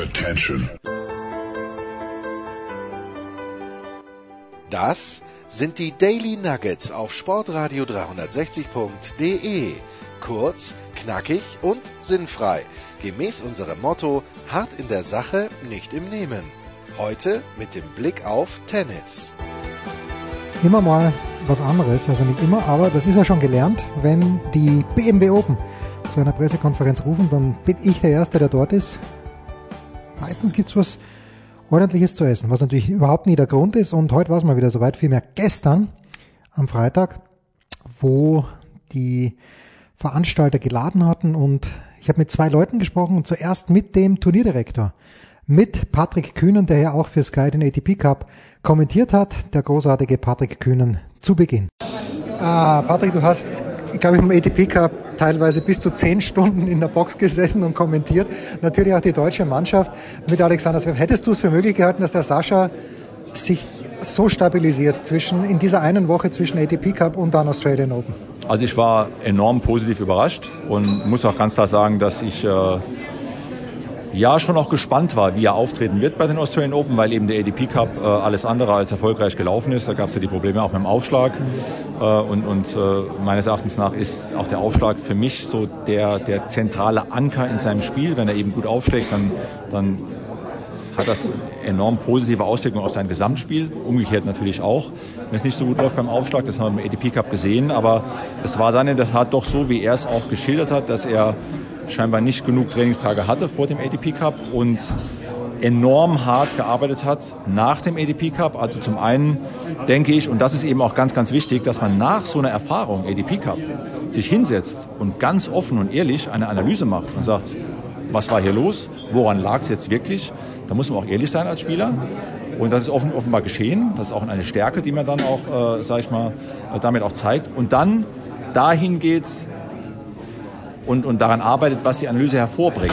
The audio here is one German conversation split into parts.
Attention. Das sind die Daily Nuggets auf Sportradio 360.de. Kurz, knackig und sinnfrei. Gemäß unserem Motto: hart in der Sache, nicht im Nehmen. Heute mit dem Blick auf Tennis. Immer mal was anderes, also nicht immer, aber das ist ja schon gelernt, wenn die BMW Open zu einer Pressekonferenz rufen, dann bin ich der Erste, der dort ist. Meistens gibt's was ordentliches zu essen, was natürlich überhaupt nie der Grund ist. Und heute war es mal wieder soweit, vielmehr gestern am Freitag, wo die Veranstalter geladen hatten. Und ich habe mit zwei Leuten gesprochen. Und zuerst mit dem Turnierdirektor, mit Patrick Kühnen, der ja auch für Sky den ATP Cup kommentiert hat, der großartige Patrick Kühnen zu Beginn. Ah, Patrick, du hast, ich glaube, im ATP Cup teilweise bis zu zehn Stunden in der Box gesessen und kommentiert. Natürlich auch die deutsche Mannschaft mit Alexander Zverev. Hättest du es für möglich gehalten, dass der Sascha sich so stabilisiert zwischen, in dieser einen Woche zwischen ATP Cup und dann Australian Open? Also ich war enorm positiv überrascht und muss auch ganz klar sagen, dass ich äh, ja schon auch gespannt war, wie er auftreten wird bei den Australian Open, weil eben der ADP Cup äh, alles andere als erfolgreich gelaufen ist. Da gab es ja die Probleme auch mit dem Aufschlag. Äh, und und äh, meines Erachtens nach ist auch der Aufschlag für mich so der, der zentrale Anker in seinem Spiel. Wenn er eben gut aufschlägt, dann, dann hat das enorm positive Auswirkungen auf sein Gesamtspiel. Umgekehrt natürlich auch. Wenn es nicht so gut läuft beim Aufschlag, das haben wir im ADP Cup gesehen, aber es war dann in der Tat doch so, wie er es auch geschildert hat, dass er scheinbar nicht genug Trainingstage hatte vor dem ADP Cup und enorm hart gearbeitet hat nach dem ADP Cup. Also zum einen denke ich, und das ist eben auch ganz, ganz wichtig, dass man nach so einer Erfahrung, ADP Cup, sich hinsetzt und ganz offen und ehrlich eine Analyse macht und sagt, was war hier los, woran lag es jetzt wirklich. Da muss man auch ehrlich sein als Spieler. Und das ist offen, offenbar geschehen. Das ist auch eine Stärke, die man dann auch, äh, sage ich mal, damit auch zeigt. Und dann dahin geht, und, und daran arbeitet, was die Analyse hervorbringt.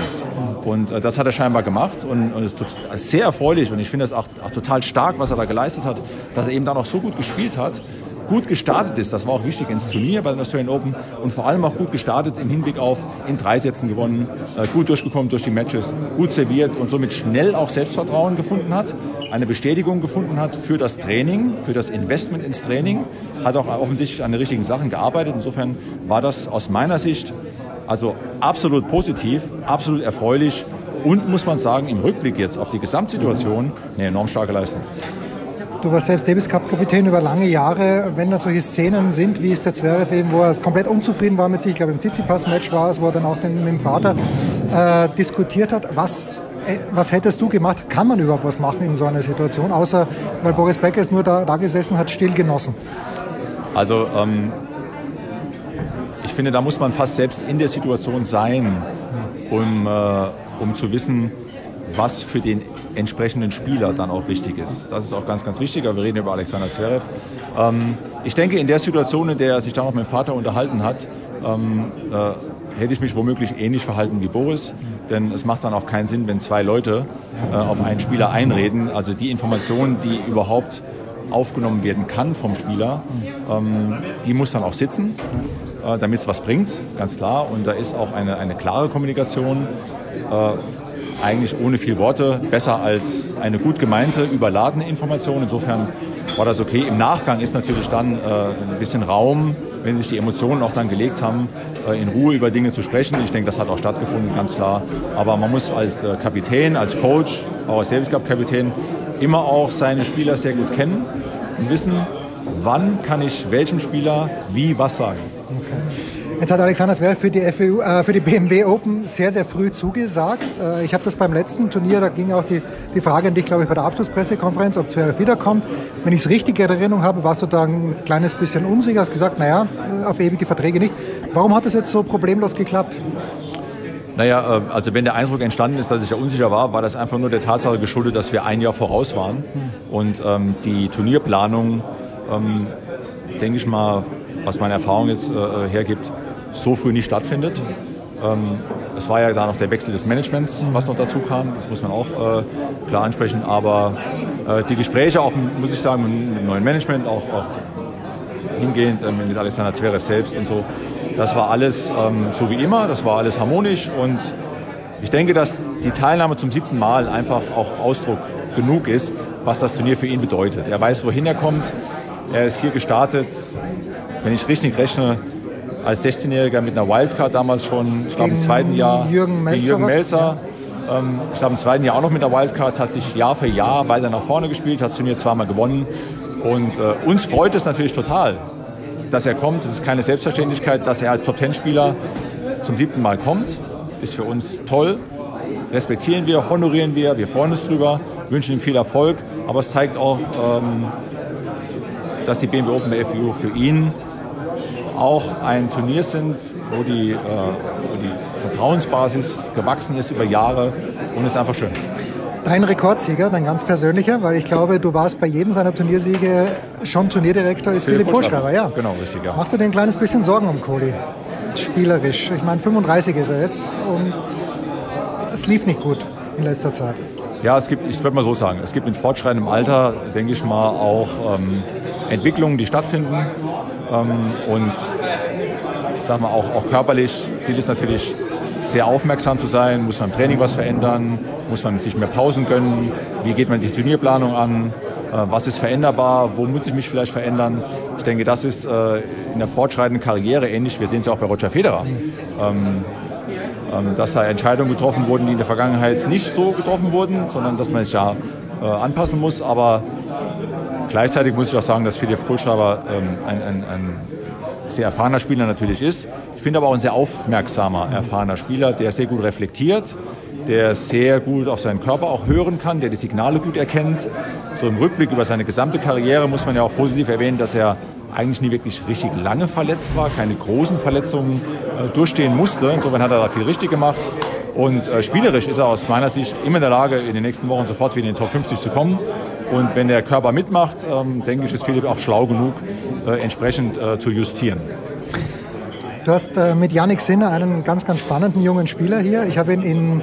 Und äh, das hat er scheinbar gemacht und, und ist sehr erfreulich und ich finde es auch, auch total stark, was er da geleistet hat, dass er eben dann auch so gut gespielt hat, gut gestartet ist, das war auch wichtig ins Turnier bei den Australian Open und vor allem auch gut gestartet im Hinblick auf in drei Sätzen gewonnen, äh, gut durchgekommen durch die Matches, gut serviert und somit schnell auch Selbstvertrauen gefunden hat, eine Bestätigung gefunden hat für das Training, für das Investment ins Training, hat auch offensichtlich an den richtigen Sachen gearbeitet. Insofern war das aus meiner Sicht also absolut positiv, absolut erfreulich und muss man sagen, im Rückblick jetzt auf die Gesamtsituation eine enorm starke Leistung. Du warst selbst Davis Cup Kapitän über lange Jahre. Wenn da solche Szenen sind, wie es der Zverev eben, wo er komplett unzufrieden war mit sich, ich glaube im Tsitsipas-Match war es, wo er dann auch den, mit dem Vater äh, diskutiert hat, was äh, was hättest du gemacht? Kann man überhaupt was machen in so einer Situation, außer weil Boris Becker ist nur da, da gesessen hat, still genossen? Also ähm, finde, da muss man fast selbst in der Situation sein, um, äh, um zu wissen, was für den entsprechenden Spieler dann auch richtig ist. Das ist auch ganz, ganz wichtig. Aber wir reden über Alexander Zverev. Ähm, ich denke, in der Situation, in der er sich dann auch mit dem Vater unterhalten hat, ähm, äh, hätte ich mich womöglich ähnlich verhalten wie Boris. Denn es macht dann auch keinen Sinn, wenn zwei Leute äh, auf einen Spieler einreden. Also die Information, die überhaupt aufgenommen werden kann vom Spieler, ähm, die muss dann auch sitzen. Äh, damit es was bringt, ganz klar. Und da ist auch eine, eine klare Kommunikation, äh, eigentlich ohne viel Worte, besser als eine gut gemeinte, überladene Information. Insofern war das okay. Im Nachgang ist natürlich dann äh, ein bisschen Raum, wenn sich die Emotionen auch dann gelegt haben, äh, in Ruhe über Dinge zu sprechen. Ich denke, das hat auch stattgefunden, ganz klar. Aber man muss als äh, Kapitän, als Coach, auch als Service Cup Kapitän, immer auch seine Spieler sehr gut kennen und wissen, wann kann ich welchem Spieler wie was sagen. Okay. Jetzt hat Alexander Zverev für die, FEU, äh, für die BMW Open sehr, sehr früh zugesagt. Äh, ich habe das beim letzten Turnier, da ging auch die, die Frage an dich, glaube ich, bei der Abschlusspressekonferenz, ob Zverev wiederkommt. Wenn ich es richtig in Erinnerung habe, warst du da ein kleines bisschen unsicher, hast gesagt, naja, äh, auf ewig die Verträge nicht. Warum hat es jetzt so problemlos geklappt? Naja, äh, also wenn der Eindruck entstanden ist, dass ich ja unsicher war, war das einfach nur der Tatsache geschuldet, dass wir ein Jahr voraus waren. Hm. Und ähm, die Turnierplanung, ähm, denke ich mal, was meine Erfahrung jetzt äh, hergibt, so früh nicht stattfindet. Ähm, es war ja da noch der Wechsel des Managements, was noch dazu kam. Das muss man auch äh, klar ansprechen. Aber äh, die Gespräche, auch muss ich sagen, mit dem neuen Management, auch, auch hingehend äh, mit Alexander Zverev selbst und so, das war alles ähm, so wie immer. Das war alles harmonisch und Ich denke, dass die Teilnahme zum siebten Mal einfach auch Ausdruck genug ist, was das Turnier für ihn bedeutet. Er weiß, wohin er kommt. Er ist hier gestartet, wenn ich richtig rechne, als 16-Jähriger mit einer Wildcard damals schon, ich glaube im zweiten Jahr Jürgen Melzer. Jürgen Melzer. Ja. Ähm, ich glaube im zweiten Jahr auch noch mit einer Wildcard, hat sich Jahr für Jahr weiter nach vorne gespielt, hat das Turnier zweimal gewonnen. Und äh, uns freut es natürlich total, dass er kommt. Es ist keine Selbstverständlichkeit, dass er als Top-10-Spieler zum siebten Mal kommt. Ist für uns toll. Respektieren wir, honorieren wir, wir freuen uns drüber, wünschen ihm viel Erfolg. Aber es zeigt auch, ähm, dass die BMW Open der FIU für ihn auch ein Turnier sind, wo die, äh, wo die Vertrauensbasis gewachsen ist über Jahre und ist einfach schön. Dein Rekordsieger, dein ganz persönlicher, weil ich glaube, du warst bei jedem seiner Turniersiege schon Turnierdirektor, ist Philipp, Philipp Kohlschreiber. Ja. Genau, richtig, ja. Machst du dir ein kleines bisschen Sorgen um Kohli? Spielerisch. Ich meine, 35 ist er jetzt und es lief nicht gut in letzter Zeit. Ja, es gibt, ich würde mal so sagen, es gibt in fortschreitendem Alter, denke ich mal, auch ähm, Entwicklungen, die stattfinden. Ähm, und ich sage mal auch, auch körperlich gilt es natürlich sehr aufmerksam zu sein. Muss man im Training was verändern? Muss man sich mehr Pausen gönnen? Wie geht man die Turnierplanung an? Äh, was ist veränderbar? Wo muss ich mich vielleicht verändern? Ich denke, das ist äh, in der fortschreitenden Karriere ähnlich. Wir sehen es ja auch bei Roger Federer. Ähm, ähm, dass da Entscheidungen getroffen wurden, die in der Vergangenheit nicht so getroffen wurden, sondern dass man sich da äh, anpassen muss. Aber Gleichzeitig muss ich auch sagen, dass Philipp Kohlschreiber ähm, ein, ein, ein sehr erfahrener Spieler natürlich ist. Ich finde aber auch ein sehr aufmerksamer, erfahrener Spieler, der sehr gut reflektiert, der sehr gut auf seinen Körper auch hören kann, der die Signale gut erkennt. So im Rückblick über seine gesamte Karriere muss man ja auch positiv erwähnen, dass er eigentlich nie wirklich richtig lange verletzt war, keine großen Verletzungen äh, durchstehen musste. Insofern hat er da viel richtig gemacht. Und äh, spielerisch ist er aus meiner Sicht immer in der Lage, in den nächsten Wochen sofort wieder in den Top 50 zu kommen. Und wenn der Körper mitmacht, ähm, denke ich, ist Philipp auch schlau genug, äh, entsprechend äh, zu justieren. Du hast äh, mit Yannick Sinner einen ganz, ganz spannenden jungen Spieler hier. Ich habe ihn in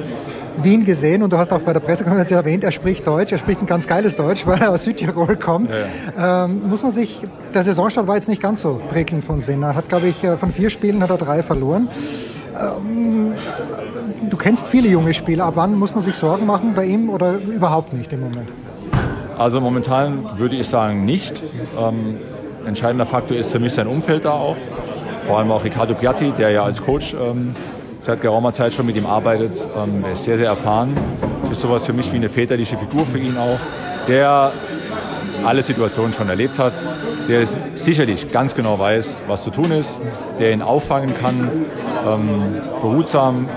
Wien gesehen und du hast auch bei der Pressekonferenz erwähnt, er spricht Deutsch, er spricht ein ganz geiles Deutsch, weil er aus Südtirol kommt. Ja, ja. Ähm, muss man sich, der Saisonstart war jetzt nicht ganz so prickelnd von Sinner. Hat, glaube ich, von vier Spielen hat er drei verloren. Ähm, du kennst viele junge Spieler. Ab wann muss man sich Sorgen machen bei ihm oder überhaupt nicht im Moment? Also momentan würde ich sagen nicht. Ähm, entscheidender Faktor ist für mich sein Umfeld da auch. Vor allem auch Riccardo Piatti, der ja als Coach ähm, seit geraumer Zeit schon mit ihm arbeitet. Ähm, er ist sehr, sehr erfahren. Ist sowas für mich wie eine väterliche Figur für ihn auch, der alle Situationen schon erlebt hat, der sicherlich ganz genau weiß, was zu tun ist, der ihn auffangen kann, ähm, behutsam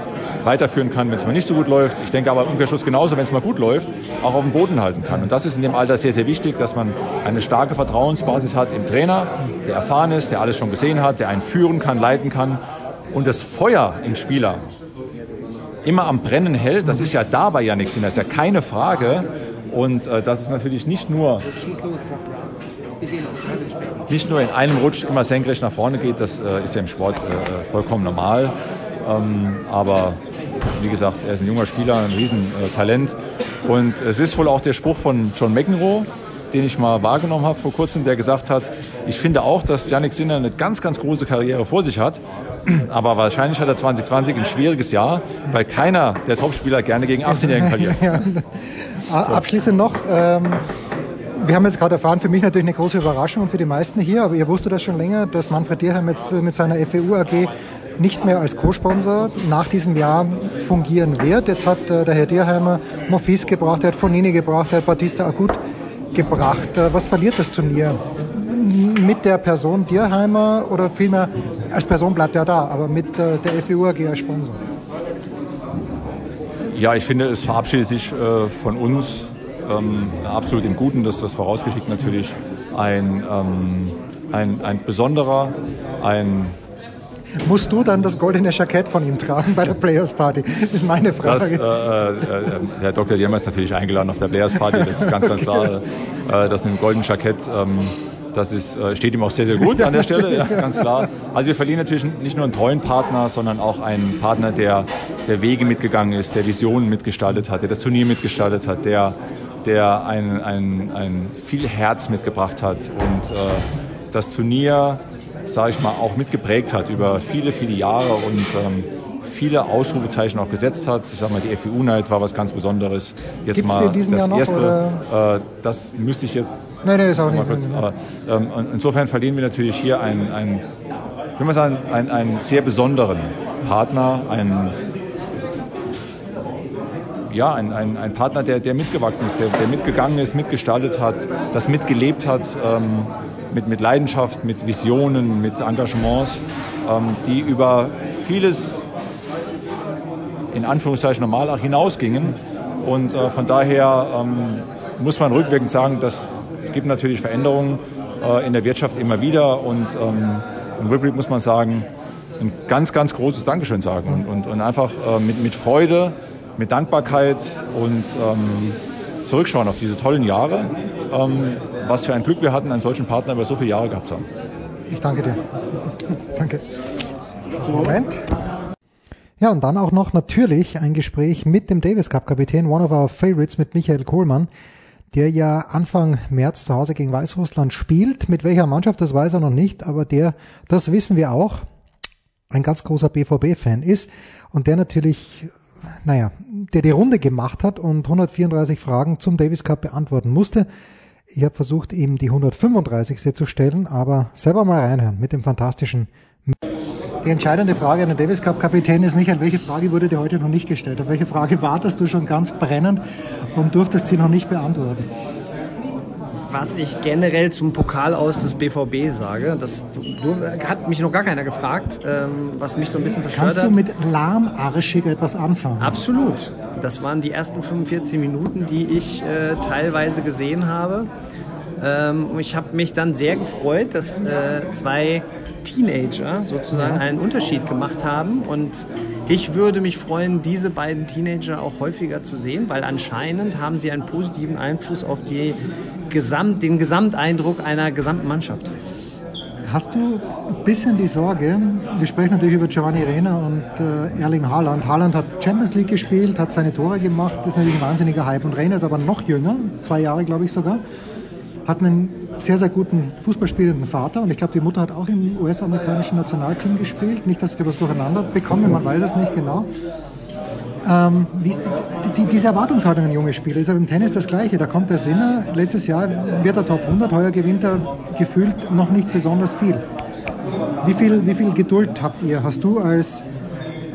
weiterführen kann, wenn es mal nicht so gut läuft. Ich denke aber im Umkehrschluss genauso, wenn es mal gut läuft, auch auf dem Boden halten kann. Und das ist in dem Alter sehr, sehr wichtig, dass man eine starke Vertrauensbasis hat im Trainer, der erfahren ist, der alles schon gesehen hat, der einen führen kann, leiten kann. Und das Feuer im Spieler immer am Brennen hält, das ist ja dabei ja nichts, das ist ja keine Frage. Und äh, das ist natürlich nicht nur nicht nur in einem Rutsch immer senkrecht nach vorne geht, das äh, ist ja im Sport äh, vollkommen normal. Ähm, aber wie gesagt, er ist ein junger Spieler, ein Riesentalent. Und es ist wohl auch der Spruch von John McEnroe, den ich mal wahrgenommen habe vor kurzem, der gesagt hat, ich finde auch, dass Yannick Sinner eine ganz, ganz große Karriere vor sich hat. Aber wahrscheinlich hat er 2020 ein schwieriges Jahr, weil keiner der Topspieler gerne gegen 18-Jährigen verliert. Ja. Abschließend noch, ähm, wir haben jetzt gerade erfahren, für mich natürlich eine große Überraschung und für die meisten hier, aber ihr wusstet das schon länger, dass Manfred Dierheim jetzt mit seiner FEU AG nicht mehr als Co-Sponsor nach diesem Jahr fungieren wird. Jetzt hat äh, der Herr Dierheimer Mofis gebracht, er hat Fonini gebracht, er hat Batista Agut gebracht. Äh, was verliert das Turnier? Mit der Person Dierheimer oder vielmehr als Person bleibt er da, aber mit äh, der FEU AG als Sponsor? Ja, ich finde, es verabschiedet sich äh, von uns ähm, absolut im Guten, dass das vorausgeschickt natürlich ein, ähm, ein, ein besonderer, ein Musst du dann das goldene Jackett von ihm tragen bei der Players Party? Das ist meine Frage. Das, äh, äh, Herr Dr. Diermer ist natürlich eingeladen auf der Players Party, das ist ganz, ganz klar. Äh, das mit dem goldenen Jackett, ähm, das ist, äh, steht ihm auch sehr, sehr gut an der Stelle, ja, ganz klar. Also wir verlieren natürlich nicht nur einen treuen Partner, sondern auch einen Partner, der, der Wege mitgegangen ist, der Visionen mitgestaltet hat, der das Turnier mitgestaltet hat, der, der ein, ein, ein viel Herz mitgebracht hat und äh, das Turnier sage ich mal, auch mitgeprägt hat über viele, viele Jahre und ähm, viele Ausrufezeichen auch gesetzt hat. Ich sag mal, die FU Night war was ganz Besonderes. Jetzt Gibt's mal das Jahr noch, erste, äh, das müsste ich jetzt. Nein, nein, ist auch nicht. Kurz, aber, ähm, insofern verlieren wir natürlich hier einen, einen ich will mal sagen, einen, einen sehr besonderen Partner, einen ja, ein, ein, ein Partner, der, der mitgewachsen ist, der, der mitgegangen ist, mitgestaltet hat, das mitgelebt hat, ähm, mit, mit Leidenschaft, mit Visionen, mit Engagements, ähm, die über vieles in Anführungszeichen normal hinausgingen. Und äh, von daher ähm, muss man rückwirkend sagen, das gibt natürlich Veränderungen äh, in der Wirtschaft immer wieder. Und ähm, im Rückblick muss man sagen, ein ganz, ganz großes Dankeschön sagen und, und, und einfach äh, mit, mit Freude mit Dankbarkeit und ähm, zurückschauen auf diese tollen Jahre. Ähm, was für ein Glück wir hatten, einen solchen Partner über so viele Jahre gehabt zu haben. Ich danke dir. danke. Moment. Ja, und dann auch noch natürlich ein Gespräch mit dem Davis Cup Kapitän, one of our favorites, mit Michael Kohlmann, der ja Anfang März zu Hause gegen Weißrussland spielt. Mit welcher Mannschaft, das weiß er noch nicht, aber der, das wissen wir auch, ein ganz großer BVB-Fan ist und der natürlich naja, der die Runde gemacht hat und 134 Fragen zum Davis Cup beantworten musste. Ich habe versucht, ihm die 135. zu stellen, aber selber mal reinhören mit dem fantastischen. Die entscheidende Frage an den Davis Cup Kapitän ist, Michael, welche Frage wurde dir heute noch nicht gestellt? Auf welche Frage wartest du schon ganz brennend und durftest sie noch nicht beantworten? Was ich generell zum Pokal aus des BVB sage. Das hat mich noch gar keiner gefragt, ähm, was mich so ein bisschen verstört Kannst hat. Kannst du mit lahmarschig etwas anfangen? Absolut. Das waren die ersten 45 Minuten, die ich äh, teilweise gesehen habe. Ähm, ich habe mich dann sehr gefreut, dass äh, zwei Teenager sozusagen einen Unterschied gemacht haben. Und ich würde mich freuen, diese beiden Teenager auch häufiger zu sehen, weil anscheinend haben sie einen positiven Einfluss auf die Gesamt, den Gesamteindruck einer gesamten Mannschaft. Hast du ein bisschen die Sorge, wir sprechen natürlich über Giovanni Rehner und äh, Erling Haaland. Haaland hat Champions League gespielt, hat seine Tore gemacht, ist natürlich ein wahnsinniger Hype. Und Rehner ist aber noch jünger, zwei Jahre glaube ich sogar hat einen sehr, sehr guten Fußballspielenden Vater und ich glaube, die Mutter hat auch im US-amerikanischen Nationalteam gespielt. Nicht, dass ich da was durcheinander bekomme, man weiß es nicht genau. Ähm, die, die, diese Erwartungshaltung an junge Spieler? Ist aber im Tennis das Gleiche. Da kommt der Sinner, letztes Jahr wird er Top 100, heuer gewinnt er gefühlt noch nicht besonders viel. Wie viel, wie viel Geduld habt ihr? Hast du als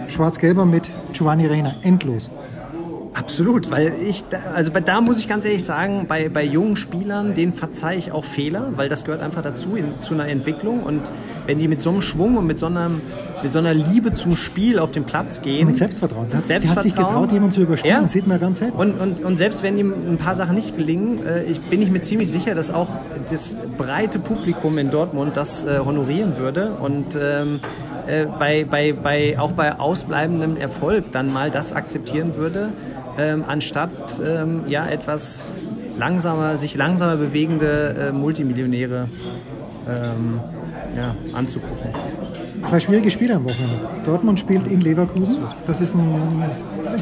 Schwarz-Gelber mit Giovanni Reina? Endlos. Absolut, weil ich, da, also da muss ich ganz ehrlich sagen, bei, bei jungen Spielern, denen verzeihe ich auch Fehler, weil das gehört einfach dazu in, zu einer Entwicklung. Und wenn die mit so einem Schwung und mit so einer, mit so einer Liebe zum Spiel auf den Platz gehen. Mit Selbstvertrauen. Der, Selbstvertrauen. Der hat sich getraut, jemanden zu überspielen, ja. sieht man ganz selbst. Und, und, und selbst wenn ihm ein paar Sachen nicht gelingen, äh, ich, bin ich mir ziemlich sicher, dass auch das breite Publikum in Dortmund das äh, honorieren würde. Und ähm, äh, bei, bei, bei, auch bei ausbleibendem Erfolg dann mal das akzeptieren würde ähm, anstatt ähm, ja, etwas langsamer, sich langsamer bewegende äh, Multimillionäre ähm, ja, anzugucken. Zwei schwierige Spiele am Wochenende. Dortmund spielt in Leverkusen. Das ist ein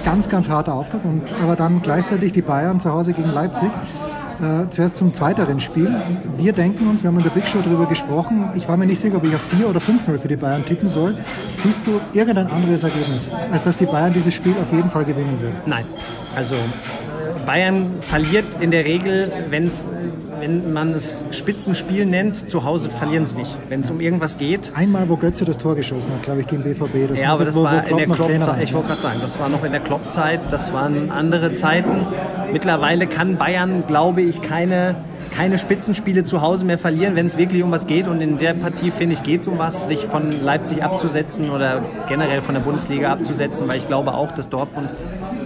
ganz, ganz harter Auftrag. Und, aber dann gleichzeitig die Bayern zu Hause gegen Leipzig. Äh, zuerst zum zweiteren Spiel. Wir denken uns, wir haben in der Big Show darüber gesprochen, ich war mir nicht sicher, ob ich auf 4 oder 5-0 für die Bayern tippen soll. Siehst du irgendein anderes Ergebnis, als dass die Bayern dieses Spiel auf jeden Fall gewinnen würden? Nein. Also Bayern verliert in der Regel, wenn's, wenn man es Spitzenspiel nennt, zu Hause verlieren sie nicht, wenn es um irgendwas geht. Einmal, wo Götze das Tor geschossen hat, glaube ich, gegen BVB. Das ja, aber das wo, war wo in der Klopp-Zeit. Ich wollte gerade sagen, das war noch in der Klopp-Zeit, das waren andere Zeiten. Mittlerweile kann Bayern, glaube ich, keine keine Spitzenspiele zu Hause mehr verlieren, wenn es wirklich um was geht. Und in der Partie, finde ich, geht es um was, sich von Leipzig abzusetzen oder generell von der Bundesliga abzusetzen, weil ich glaube auch, dass Dortmund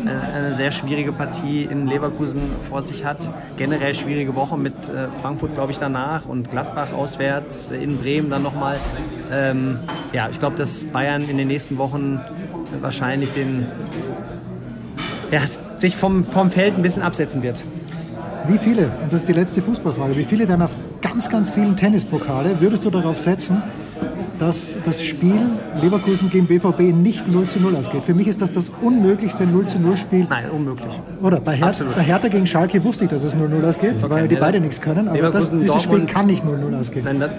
eine sehr schwierige Partie in Leverkusen vor sich hat. Generell schwierige Woche mit äh, Frankfurt, glaube ich, danach und Gladbach auswärts, äh, in Bremen dann nochmal. Ähm, ja, ich glaube, dass Bayern in den nächsten Wochen wahrscheinlich den, ja, sich vom, vom Feld ein bisschen absetzen wird. Wie viele, und das ist die letzte Fußballfrage, wie viele deiner ganz, ganz vielen Tennispokale würdest du darauf setzen, dass das Spiel Leverkusen gegen BVB nicht 0 zu 0 ausgeht. Für mich ist das das unmöglichste 0 zu 0 Spiel. Nein, unmöglich. Oder bei, Her bei Hertha gegen Schalke wusste ich, dass es 0 0 ausgeht, okay, weil die beide nichts können. Aber das, dieses Spiel kann nicht 0 0 ausgehen. Nein, das,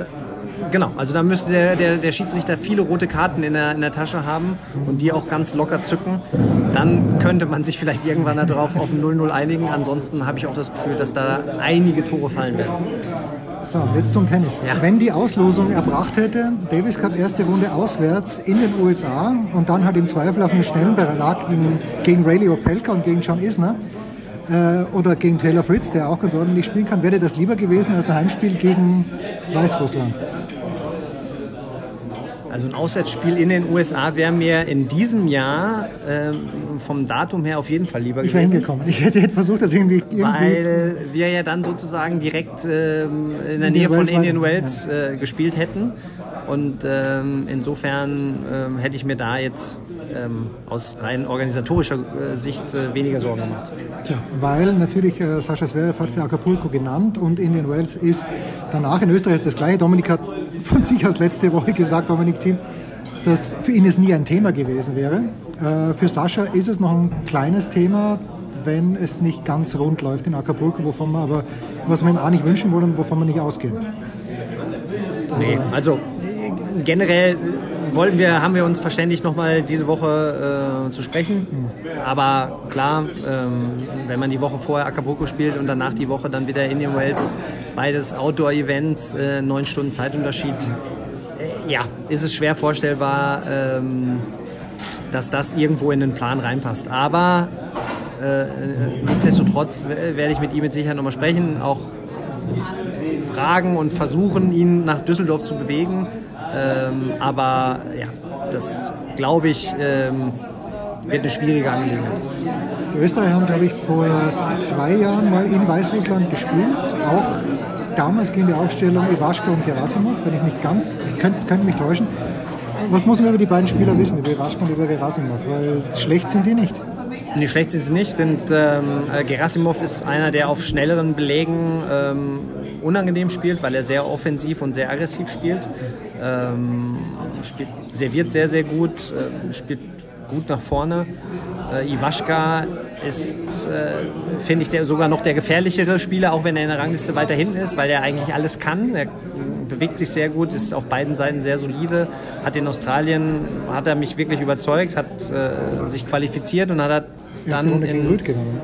genau. Also da müsste der, der, der Schiedsrichter viele rote Karten in der, in der Tasche haben und die auch ganz locker zücken. Dann könnte man sich vielleicht irgendwann darauf auf ein 0-0 einigen. Ansonsten habe ich auch das Gefühl, dass da einige Tore fallen werden. So, jetzt zum Tennis. Ja. Wenn die Auslosung erbracht hätte, Davis Cup erste Runde auswärts in den USA und dann halt im Zweifel auf einem schnellen Belag gegen, gegen Rayleigh Opelka und gegen John Isner äh, oder gegen Taylor Fritz, der auch ganz ordentlich spielen kann, wäre das lieber gewesen als ein Heimspiel gegen Weißrussland. Also ein Auswärtsspiel in den USA wäre mir in diesem Jahr ähm, vom Datum her auf jeden Fall lieber Ich wäre gewesen. hingekommen. Ich hätte, hätte versucht, das irgendwie, irgendwie Weil wir ja dann sozusagen direkt ähm, in der Indian Nähe von Wells Indian Wells äh, gespielt hätten. Und ähm, insofern ähm, hätte ich mir da jetzt ähm, aus rein organisatorischer äh, Sicht äh, weniger Sorgen gemacht. Tja, weil natürlich äh, Sascha Zverev hat für Acapulco genannt und Indian Wells ist danach in Österreich das gleiche. Dominik hat von sich aus letzte Woche gesagt, Dominik Thiem, dass für ihn es nie ein Thema gewesen wäre. Äh, für Sascha ist es noch ein kleines Thema, wenn es nicht ganz rund läuft in Acapulco, wovon man aber, was wir ihm auch nicht wünschen wollen und wovon wir nicht ausgehen. Nee, also äh, generell wollen wir, haben wir uns verständigt, nochmal diese Woche äh, zu sprechen. Aber klar, ähm, wenn man die Woche vorher Acapulco spielt und danach die Woche dann wieder Indian Wells, beides Outdoor-Events, äh, neun Stunden Zeitunterschied, äh, ja, ist es schwer vorstellbar, ähm, dass das irgendwo in den Plan reinpasst. Aber äh, nichtsdestotrotz w- werde ich mit ihm mit Sicherheit nochmal sprechen, auch fragen und versuchen, ihn nach Düsseldorf zu bewegen. Ähm, aber ja, das glaube ich ähm, wird eine schwierige Angelegenheit. Die Österreicher haben, glaube ich, vor zwei Jahren mal in Weißrussland gespielt. Auch damals gegen die Aufstellung Iwaschka und Gerasimov, wenn ich mich ganz, ich könnte, könnte mich täuschen. Was muss man über die beiden Spieler wissen, über Iwaschka und über Gerasimov? Weil schlecht sind die nicht. Nee, schlecht sind sie nicht. Sind, ähm, äh, Gerasimov ist einer, der auf schnelleren Belegen ähm, unangenehm spielt, weil er sehr offensiv und sehr aggressiv spielt. Ähm, spielt serviert sehr, sehr gut, äh, spielt gut nach vorne. Äh, Iwaschka ist, äh, finde ich, der, sogar noch der gefährlichere Spieler, auch wenn er in der Rangliste weiter hinten ist, weil er eigentlich alles kann. Er bewegt sich sehr gut, ist auf beiden Seiten sehr solide. Hat in Australien, hat er mich wirklich überzeugt, hat äh, sich qualifiziert und hat er dann in, Rüd gewonnen.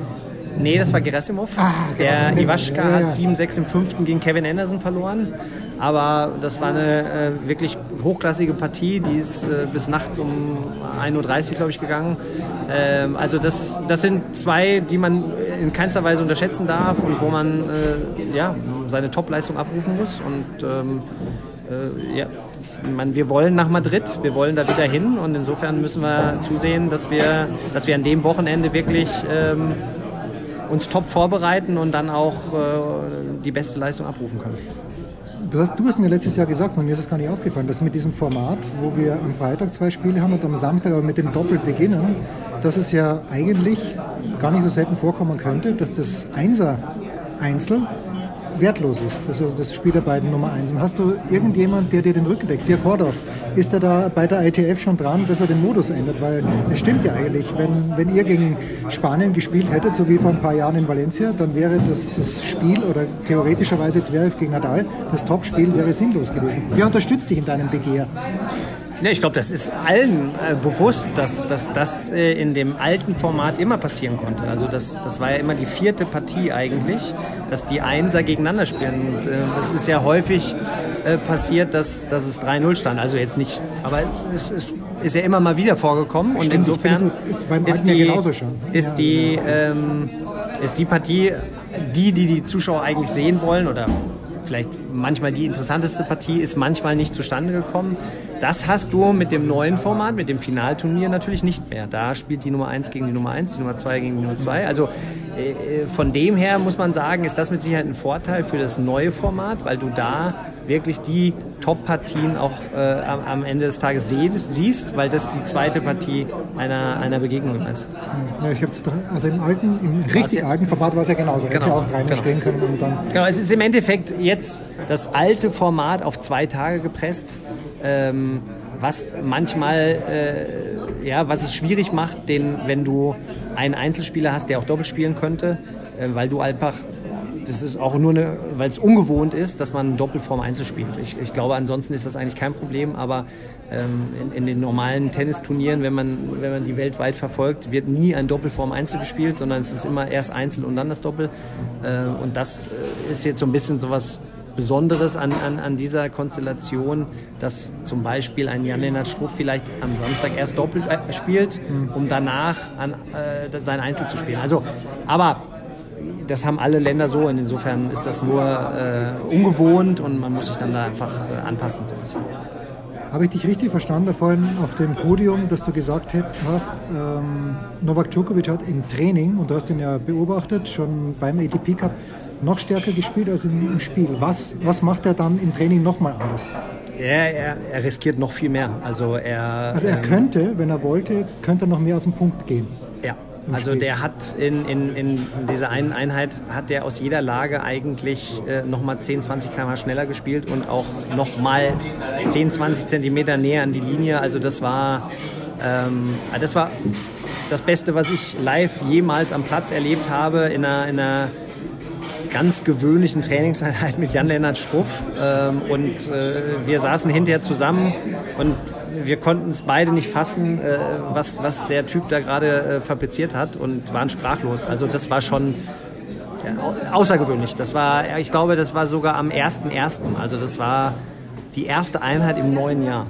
Nee, das war Gerasimov. Ah, der. Iwaschka Ja, ja. hat 7-6 im fünften gegen Kevin Anderson verloren. Aber das war eine äh, wirklich hochklassige Partie. Die ist äh, bis nachts um 1.30 Uhr, glaube ich, gegangen. Ähm, also das, das sind zwei, die man in keinster Weise unterschätzen darf und wo man äh, ja, seine Topleistung abrufen muss. Und ähm, äh, ja, man, wir wollen nach Madrid, wir wollen da wieder hin und insofern müssen wir zusehen, dass wir, dass wir an dem Wochenende wirklich ähm, uns top vorbereiten und dann auch äh, die beste Leistung abrufen können. Du hast, du hast mir letztes Jahr gesagt, und mir ist es gar nicht aufgefallen, dass mit diesem Format, wo wir am Freitag zwei Spiele haben und am Samstag aber mit dem Doppelt beginnen, dass es ja eigentlich gar nicht so selten vorkommen könnte, dass das Einser-Einzel wertlos ist. Also das Spiel der beiden Nummer Einsen. Hast du irgendjemand, der dir den Rücken deckt? Dirk Hordorf, ist er da bei der ITF schon dran, dass er den Modus ändert? Weil es stimmt ja eigentlich, wenn, wenn ihr gegen Spanien gespielt hättet, so wie vor ein paar Jahren in Valencia, dann wäre das, das Spiel oder theoretischerweise Zverev gegen Nadal, das Topspiel wäre sinnlos gewesen. Wer unterstützt dich in deinem Begehr? Ja, ich glaube, das ist allen äh, bewusst, dass, dass das äh, in dem alten Format immer passieren konnte. Also das, das war ja immer die vierte Partie eigentlich, dass die Einser gegeneinander spielen. Und äh, es ist ja häufig äh, passiert, dass, dass es 3-0 stand. Also jetzt nicht, aber es ist, ist ja immer mal wieder vorgekommen. Und Stimmt, insofern ist ist ja die, schon. ist, Ja, die, ähm, ist die Partie, die, die die Zuschauer eigentlich sehen wollen oder vielleicht manchmal die interessanteste Partie ist manchmal nicht zustande gekommen. Das hast du mit dem neuen Format, mit dem Finalturnier natürlich nicht mehr. Da spielt die Nummer 1 gegen die Nummer 1, die Nummer 2 gegen die Nummer 2. Also äh, von dem her muss man sagen, ist das mit Sicherheit ein Vorteil für das neue Format, weil du da wirklich die Top-Partien auch äh, am, am Ende des Tages siehst, weil das die zweite Partie einer, einer Begegnung ist. Ja, ich hab's also im alten, im richtig ja- alten Format war es ja genauso. Hätte Genau, ja auch dreimal genau. stehen können und dann. Genau, es ist im Endeffekt jetzt das alte Format auf zwei Tage gepresst, ähm, was manchmal, äh, ja, was es schwierig macht, den, wenn du einen Einzelspieler hast, der auch doppelt spielen könnte, äh, weil du einfach das ist auch nur, weil es ungewohnt ist, dass man Doppelform Einzel spielt. Ich, ich, glaube, ansonsten ist das eigentlich kein Problem, aber ähm, in, in, den normalen Tennisturnieren, wenn man, wenn man die weltweit verfolgt, wird nie ein Doppelform Einzel gespielt, sondern es ist immer erst Einzel und dann das Doppel. Äh, und das äh, ist jetzt so ein bisschen sowas Besonderes an, an, an dieser Konstellation, dass zum Beispiel ein Jan-Lennart Struff vielleicht am Samstag erst Doppel äh, spielt, mhm. um danach an, äh, sein Einzel zu spielen. Also, aber das haben alle Länder so und insofern ist das nur äh, ungewohnt und man muss sich dann da einfach äh, anpassen. So ein bisschen. Habe ich dich richtig verstanden vorhin auf dem Podium, dass du gesagt hast, ähm, Novak Djokovic hat im Training, und du hast ihn ja beobachtet, schon beim ATP Cup, noch stärker gespielt als im, Spiel. Was, was macht er dann im Training nochmal anders? Er, er, er, riskiert noch viel mehr. Also er, also er ähm, könnte, wenn er wollte, könnte er noch mehr auf den Punkt gehen. Ja, also der hat in, in, in dieser einen Einheit hat der aus jeder Lage eigentlich äh, nochmal 10, 20 km schneller gespielt und auch nochmal 10, 20 Zentimeter näher an die Linie. Also das war, ähm, das war das Beste, was ich live jemals am Platz erlebt habe in einer, in einer ganz gewöhnlichen Trainingseinheit mit Jan-Lennart Struff. Ähm, und äh, wir saßen hinterher zusammen und wir konnten es beide nicht fassen, äh, was, was der Typ da gerade äh, fabriziert hat und waren sprachlos. Also das war schon ja, außergewöhnlich. Das war, ich glaube, das war sogar am 1.1. Also das war die erste Einheit im neuen Jahr.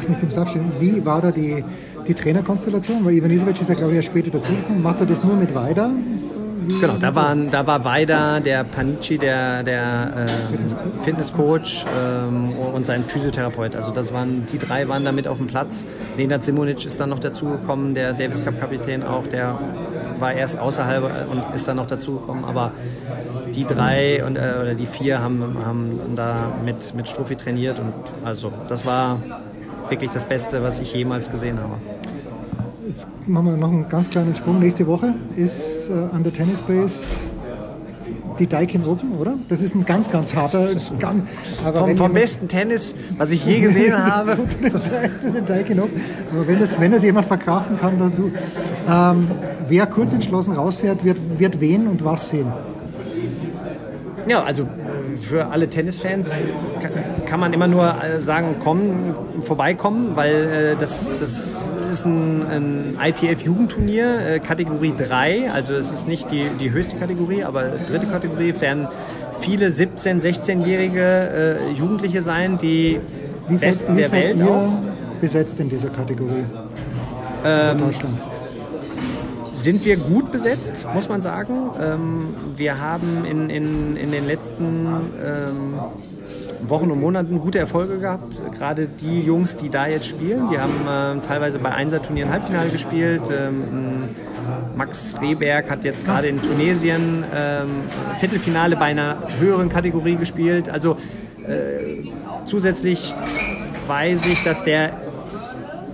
Wie war da die, die Trainerkonstellation? Weil Ivanisevic ist ja, glaube ich, erst später dazugekommen. Macht er das nur mit Weida? Genau, da, waren, da war Weida, der Panici, der, der äh, Fitnesscoach ähm, und sein Physiotherapeut. Also das waren, die drei waren da mit auf dem Platz. Nenad Simonic ist dann noch dazugekommen, der Davis Cup Kapitän auch, der war erst außerhalb und ist dann noch dazugekommen. Aber die drei und, äh, oder die vier haben, haben da mit, mit Strophi trainiert und also das war wirklich das Beste, was ich jemals gesehen habe. Jetzt machen wir noch einen ganz kleinen Sprung. Nächste Woche ist äh, an der Tennis Base die Daikin Open, oder? Das ist ein ganz, ganz harter. Ganz, vom, vom besten Tennis, was ich je gesehen habe. das ist ein Daikin Open. Aber wenn das, wenn das jemand verkraften kann, dass du. Ähm, wer kurz entschlossen rausfährt, wird, wird wen und was sehen. Ja, also für alle Tennisfans kann man immer nur äh, sagen, kommen, vorbeikommen, weil äh, das, das ist ein, ein ITF-Jugendturnier, äh, Kategorie 3, also es ist nicht die, die höchste Kategorie, aber dritte Kategorie werden viele 17-, 16-jährige äh, Jugendliche sein, die wie besten seid, der Welt auch. besetzt in dieser Kategorie? Ähm, Deutschland sind wir gut besetzt, muss man sagen. Ähm, wir haben in, in, in den letzten ähm, Wochen und Monaten gute Erfolge gehabt. Gerade die Jungs, die da jetzt spielen, die haben äh, teilweise bei Einser-Turnieren Halbfinale gespielt. Ähm, Max Rehberg hat jetzt gerade in Tunesien ähm, Viertelfinale bei einer höheren Kategorie gespielt. Also äh, zusätzlich weiß ich, dass der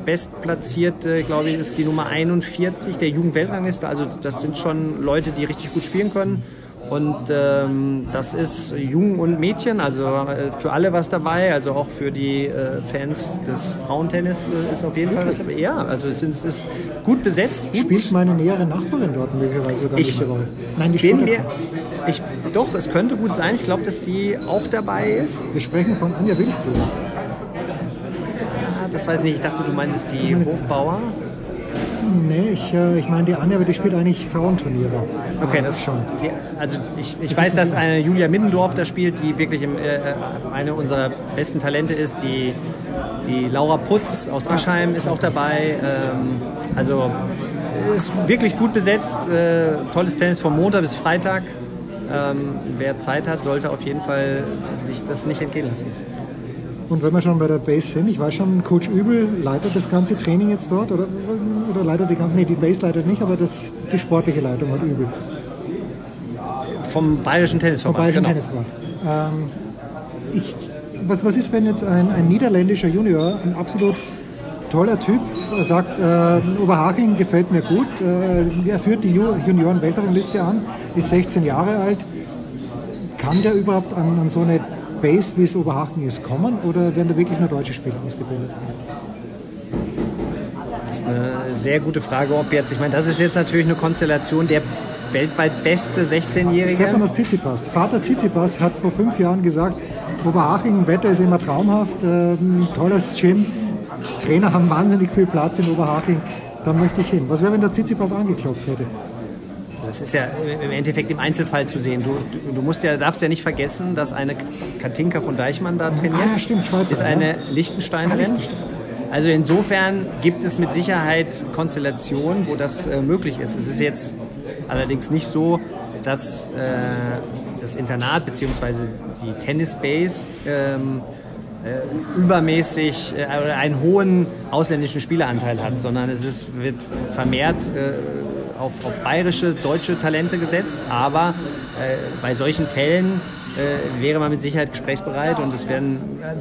Bestplatzierte, glaube ich, ist die Nummer 41 der Jugendweltrangliste. Also das sind schon Leute, die richtig gut spielen können. Und ähm, das ist Jungen und Mädchen, also äh, für alle was dabei, also auch für die äh, Fans des Frauentennis äh, ist auf jeden Fall was dabei. Ja, also es, ist, es ist gut besetzt. Gut. Spielt meine nähere Nachbarin dort möglicherweise sogar ich Woche? Nein, die spielt mir, ich, Doch, es könnte gut sein. Ich glaube, dass die auch dabei ist. Wir sprechen von Anja Wildbrüder das weiß ich nicht. Ich dachte, du meintest die Hofbauer. Nee, ich, äh, ich meine die Anja, die spielt eigentlich Frauenturniere. Okay, das ist schon. Die, also ich, ich weiß, dass eine Julia Middendorf da spielt, die wirklich im, äh, eine unserer besten Talente ist. Die, die Laura Putz aus Aschheim ist auch dabei. Ähm, also ist wirklich gut besetzt. Äh, tolles Tennis von Montag bis Freitag. Ähm, wer Zeit hat, sollte auf jeden Fall sich das nicht entgehen lassen. Und wenn wir schon bei der Base sind, ich weiß schon, Coach Übel leitet das ganze Training jetzt dort oder, oder leitet die ganze, nee, die Base leitet nicht, aber das, die sportliche Leitung hat Übel. Vom Bayerischen Tennisverband. Vom Bayerischen genau. Tennisverband. Ähm, ich, was, was ist, wenn jetzt ein, ein niederländischer Junior, ein absolut toller Typ, sagt, äh, Oberhaching gefällt mir gut, äh, er führt die Junioren-Weltrangliste an, ist 16 Jahre alt, kann der überhaupt an, an so eine Base, wie es Oberhaken ist, kommen oder werden da wirklich nur deutsche Spieler ausgebildet? Das ist eine sehr gute Frage, ob jetzt, ich meine, das ist jetzt natürlich eine Konstellation, der weltweit beste 16-Jährige. Stefanos Tsitsipas. Vater Tsitsipas hat vor fünf Jahren gesagt, Oberhaching, Wetter ist immer traumhaft, äh, tolles Gym, Trainer haben wahnsinnig viel Platz in Oberhaching, da möchte ich hin. Was wäre, wenn der Tsitsipas angeklopft hätte? Das ist ja im Endeffekt im Einzelfall zu sehen. Du, du, musst ja, darfst ja nicht vergessen, dass eine Katinka von Deichmann da trainiert. Ah, ja, stimmt, Schweizer, ist eine ja. Liechtensteinerin. Ah, Liechtenstein. Also insofern gibt es mit Sicherheit Konstellationen, wo das äh, möglich ist. Es ist jetzt allerdings nicht so, dass äh, das Internat bzw. die Tennisbase ähm, äh, übermäßig äh, einen hohen ausländischen Spieleranteil hat, sondern es ist, wird vermehrt äh, auf, auf bayerische, deutsche Talente gesetzt. Aber äh, bei solchen Fällen äh, wäre man mit Sicherheit gesprächsbereit und es werden,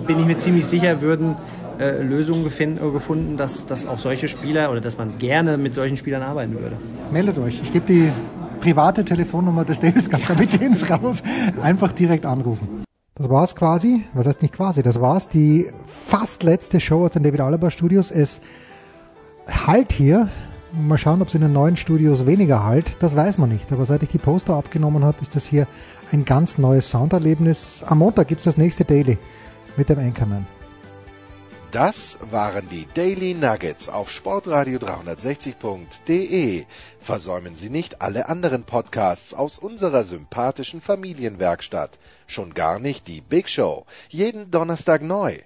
bin ich mir ziemlich sicher, würden äh, Lösungen gefin- äh, gefunden, dass, dass auch solche Spieler oder dass man gerne mit solchen Spielern arbeiten würde. Meldet euch. Ich gebe die private Telefonnummer des Davis Cup, damit gehen Sie raus. Einfach direkt anrufen. Das war's quasi. Was heißt nicht quasi? Das war's. Die fast letzte Show aus den David Alaba Studios. Es halt hier. Mal schauen, ob es in den neuen Studios weniger halt. Das weiß man nicht. Aber seit ich die Poster abgenommen habe, ist das hier ein ganz neues Sounderlebnis. Am Montag gibt's das nächste Daily mit dem Anchorman. Das waren die Daily Nuggets auf Sportradio 360.de. Versäumen Sie nicht alle anderen Podcasts aus unserer sympathischen Familienwerkstatt. Schon gar nicht die Big Show. Jeden Donnerstag neu.